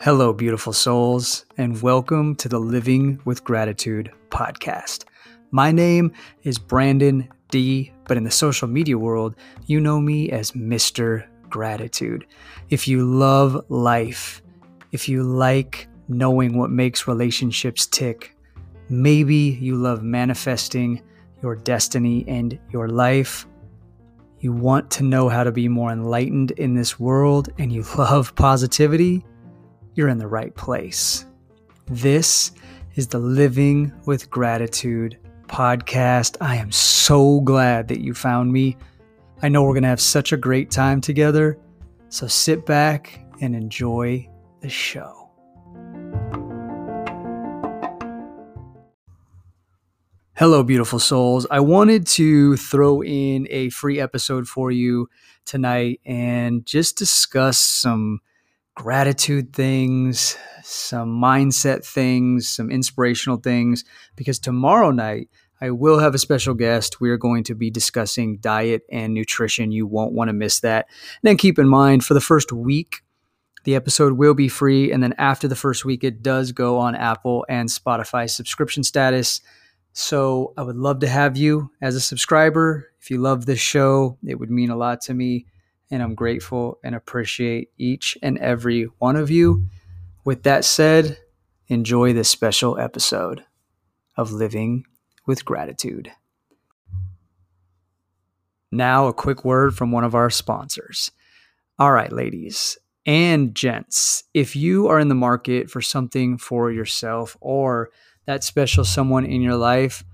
Hello, beautiful souls, and welcome to the Living with Gratitude podcast. My name is Brandon D, but in the social media world, you know me as Mr. Gratitude. If you love life, if you like knowing what makes relationships tick, maybe you love manifesting your destiny and your life, you want to know how to be more enlightened in this world, and you love positivity you're in the right place. This is the Living with Gratitude podcast. I am so glad that you found me. I know we're going to have such a great time together. So sit back and enjoy the show. Hello, beautiful souls. I wanted to throw in a free episode for you tonight and just discuss some gratitude things, some mindset things, some inspirational things, because tomorrow night I will have a special guest. We are going to be discussing diet and nutrition. You won't want to miss that. And then keep in mind for the first week, the episode will be free. And then after the first week, it does go on Apple and Spotify subscription status. So I would love to have you as a subscriber. If you love this show, it would mean a lot to me and I'm grateful and appreciate each and every one of you. With that said, enjoy this special episode of Living with Gratitude. Now, a quick word from one of our sponsors. All right, ladies and gents, if you are in the market for something for yourself or that special someone in your life,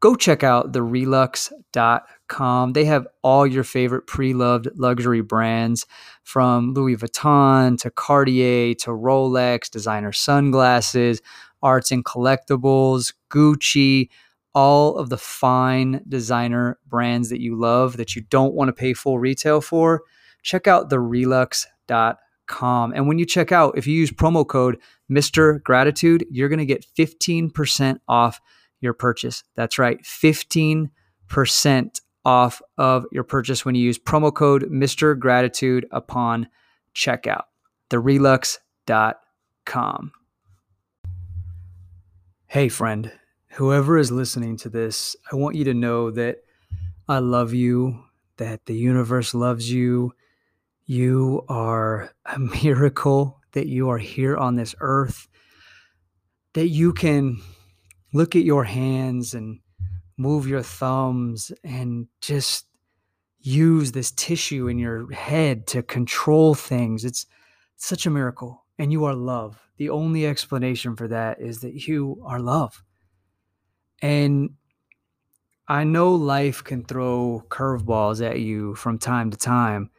go check out the relux.com. They have all your favorite pre loved luxury brands from Louis Vuitton to Cartier to Rolex, designer sunglasses, arts and collectibles, Gucci, all of the fine designer brands that you love that you don't want to pay full retail for. Check out the relux.com. And when you check out, if you use promo code Mr. Gratitude, you're going to get 15% off your purchase. That's right, 15% off of your purchase when you use promo code Mr. Gratitude upon checkout. TheRelux.com. Hey, friend, whoever is listening to this, I want you to know that I love you, that the universe loves you. You are a miracle that you are here on this earth, that you can look at your hands and move your thumbs and just use this tissue in your head to control things. It's such a miracle. And you are love. The only explanation for that is that you are love. And I know life can throw curveballs at you from time to time,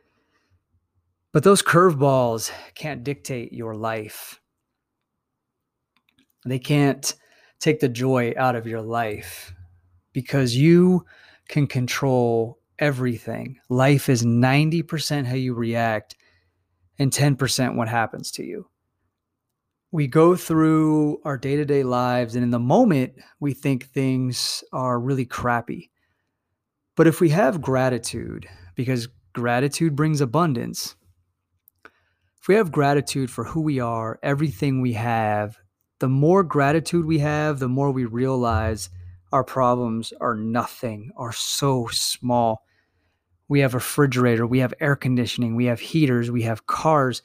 but those curveballs can't dictate your life. They can't take the joy out of your life because you can control everything. Life is 90% how you react and 10% what happens to you. We go through our day to day lives, and in the moment, we think things are really crappy. But if we have gratitude, because gratitude brings abundance, if we have gratitude for who we are, everything we have, the more gratitude we have, the more we realize our problems are nothing, are so small. We have a refrigerator, we have air conditioning, we have heaters, we have cars,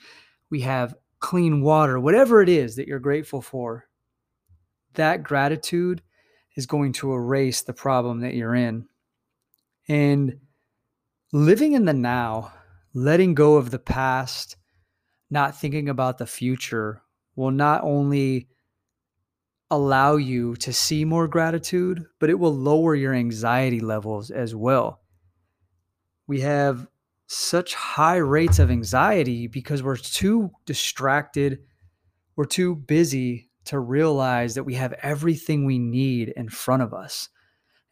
we have clean water, whatever it is that you're grateful for. That gratitude is going to erase the problem that you're in. And living in the now, letting go of the past, not thinking about the future will not only allow you to see more gratitude, but it will lower your anxiety levels as well. We have such high rates of anxiety because we're too distracted, we're too busy to realize that we have everything we need in front of us.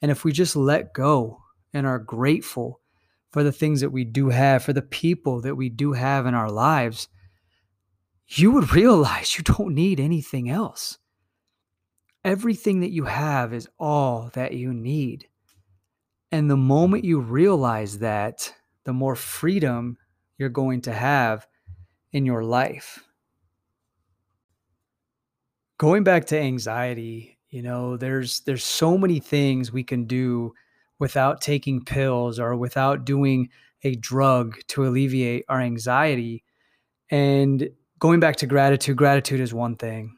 And if we just let go and are grateful for the things that we do have, for the people that we do have in our lives, you would realize you don't need anything else. Everything that you have is all that you need. And the moment you realize that, the more freedom you're going to have in your life. Going back to anxiety, you know, there's there's so many things we can do without taking pills or without doing a drug to alleviate our anxiety. And going back to gratitude, gratitude is one thing,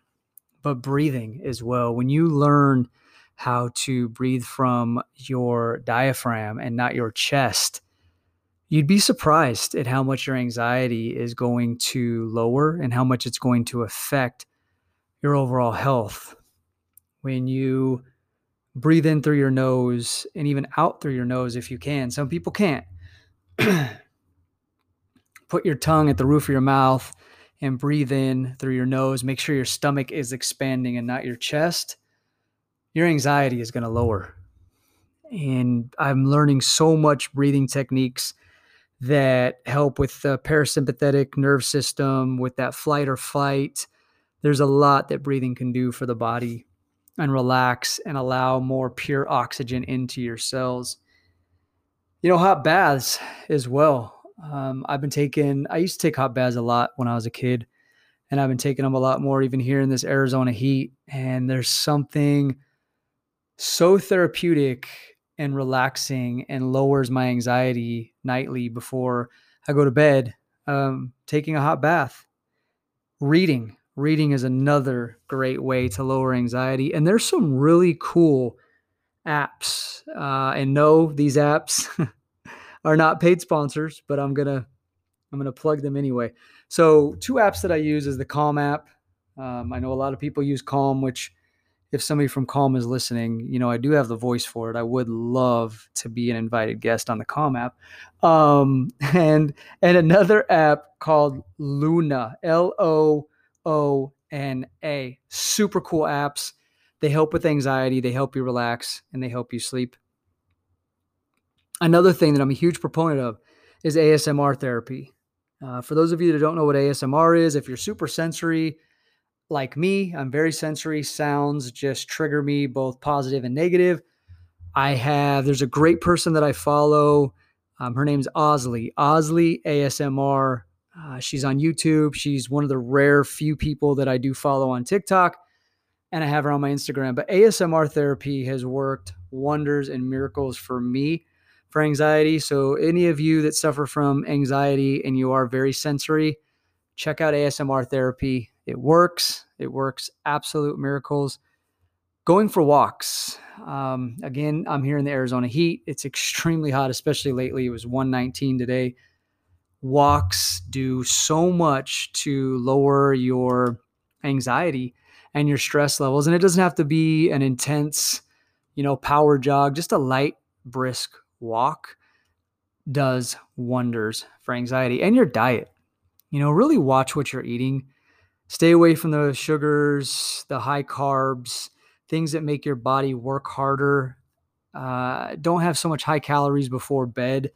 but breathing as well. When you learn how to breathe from your diaphragm and not your chest, you'd be surprised at how much your anxiety is going to lower and how much it's going to affect your overall health. When you breathe in through your nose and even out through your nose if you can, some people can't. Put your tongue at the roof of your mouth and breathe in through your nose. Make sure your stomach is expanding and not your chest. Your anxiety is going to lower. And I'm learning so much breathing techniques that help with the parasympathetic nerve system, with that flight or fight. There's a lot that breathing can do for the body and relax and allow more pure oxygen into your cells. You know, hot baths as well. Um, I've been taking, I used to take hot baths a lot when I was a kid, and I've been taking them a lot more even here in this Arizona heat. And there's something so therapeutic and relaxing and lowers my anxiety nightly before I go to bed. Um, taking a hot bath, reading. Reading is another great way to lower anxiety. And there's some really cool apps. Uh, and no, these apps are not paid sponsors, but I'm gonna I'm gonna plug them anyway. So two apps that I use is the Calm app. Um, I know a lot of people use Calm, which if somebody from Calm is listening, you know, I do have the voice for it. I would love to be an invited guest on the Calm app. Um, and and another app called Loona L O O N A. Super cool apps. They help with anxiety, they help you relax, and they help you sleep. Another thing that I'm a huge proponent of is ASMR therapy. Uh, for those of you that don't know what ASMR is, if you're super sensory, like me, I'm very sensory. Sounds just trigger me, both positive and negative. I have, there's a great person that I follow. Um, her name's Osley, Osley ASMR. Uh, she's on YouTube. She's one of the rare few people that I do follow on TikTok, and I have her on my Instagram. But ASMR therapy has worked wonders and miracles for me for anxiety. So, any of you that suffer from anxiety and you are very sensory, check out ASMR therapy. It works. It works absolute miracles. Going for walks. Um, again, I'm here in the Arizona heat. It's extremely hot, especially lately. It was 119 today. Walks do so much to lower your anxiety and your stress levels. And it doesn't have to be an intense, you know, power jog, just a light, brisk walk does wonders for anxiety and your diet. You know, really watch what you're eating Stay away from the sugars, the high carbs, things that make your body work harder. Uh, don't have so much high calories before bed.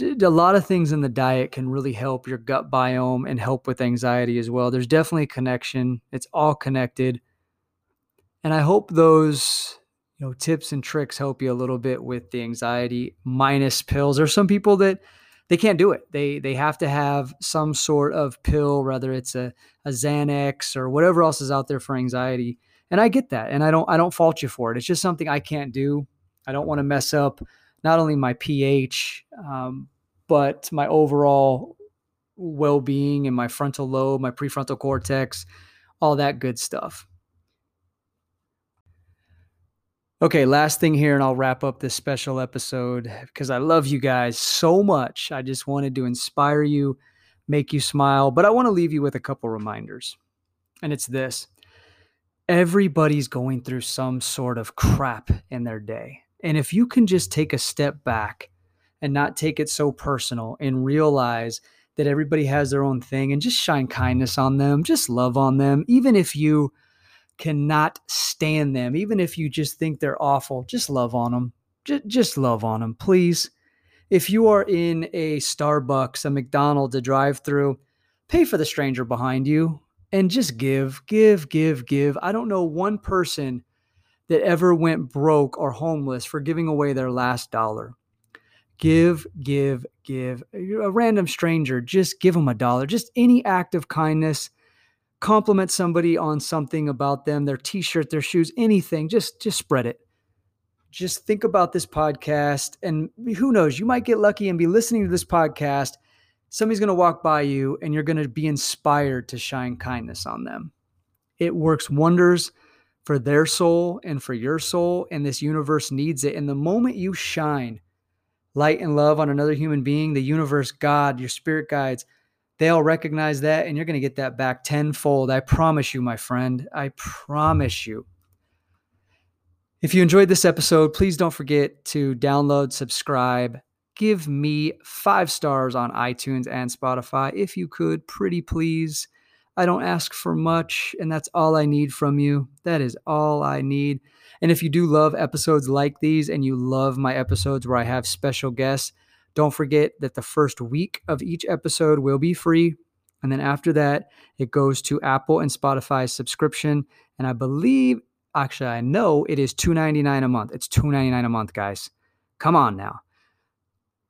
A lot of things in the diet can really help your gut biome and help with anxiety as well. There's definitely a connection. It's all connected. And I hope those you know tips and tricks help you a little bit with the anxiety minus pills. There's some people that they can't do it. They they have to have some sort of pill, whether it's a, a Xanax or whatever else is out there for anxiety. And I get that, and I don't I don't fault you for it. It's just something I can't do. I don't want to mess up not only my pH, um, but my overall well being and my frontal lobe, my prefrontal cortex, all that good stuff. Okay, last thing here, and I'll wrap up this special episode because I love you guys so much. I just wanted to inspire you, make you smile, but I want to leave you with a couple reminders. And it's this everybody's going through some sort of crap in their day. And if you can just take a step back and not take it so personal and realize that everybody has their own thing and just shine kindness on them, just love on them, even if you cannot stand them. Even if you just think they're awful, just love on them. Just, just love on them, please. If you are in a Starbucks, a McDonald's, a drive through, pay for the stranger behind you and just give, give, give, give. I don't know one person that ever went broke or homeless for giving away their last dollar. Give, give, give. A random stranger, just give them a dollar. Just any act of kindness. Compliment somebody on something about them, their t-shirt, their shoes, anything. Just just spread it. Just think about this podcast and who knows, you might get lucky and be listening to this podcast. Somebody's going to walk by you and you're going to be inspired to shine kindness on them. It works wonders for their soul and for your soul, and this universe needs it. And the moment you shine light and love on another human being, the universe, God, your spirit guides, they all recognize that and you're going to get that back tenfold. I promise you, my friend. I promise you. If you enjoyed this episode, please don't forget to download, subscribe, give me five stars on iTunes and Spotify. If you could, pretty please. I don't ask for much, and that's all I need from you. That is all I need. And if you do love episodes like these and you love my episodes where I have special guests, don't forget that the first week of each episode will be free. And then after that, it goes to Apple and Spotify subscription. And I believe, actually, I know it is $2.99 a month. It's $2.99 a month, guys. Come on now.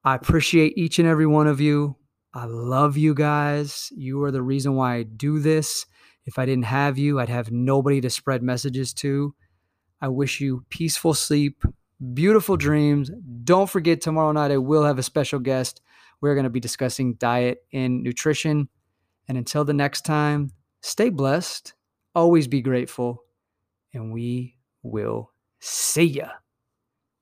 I appreciate each and every one of you. I love you guys. You are the reason why I do this. If I didn't have you, I'd have nobody to spread messages to. I wish you peaceful sleep, beautiful dreams. Don't forget, tomorrow night I will have a special guest. We're going to be discussing diet and nutrition. And until the next time, stay blessed, always be grateful, and we will see ya.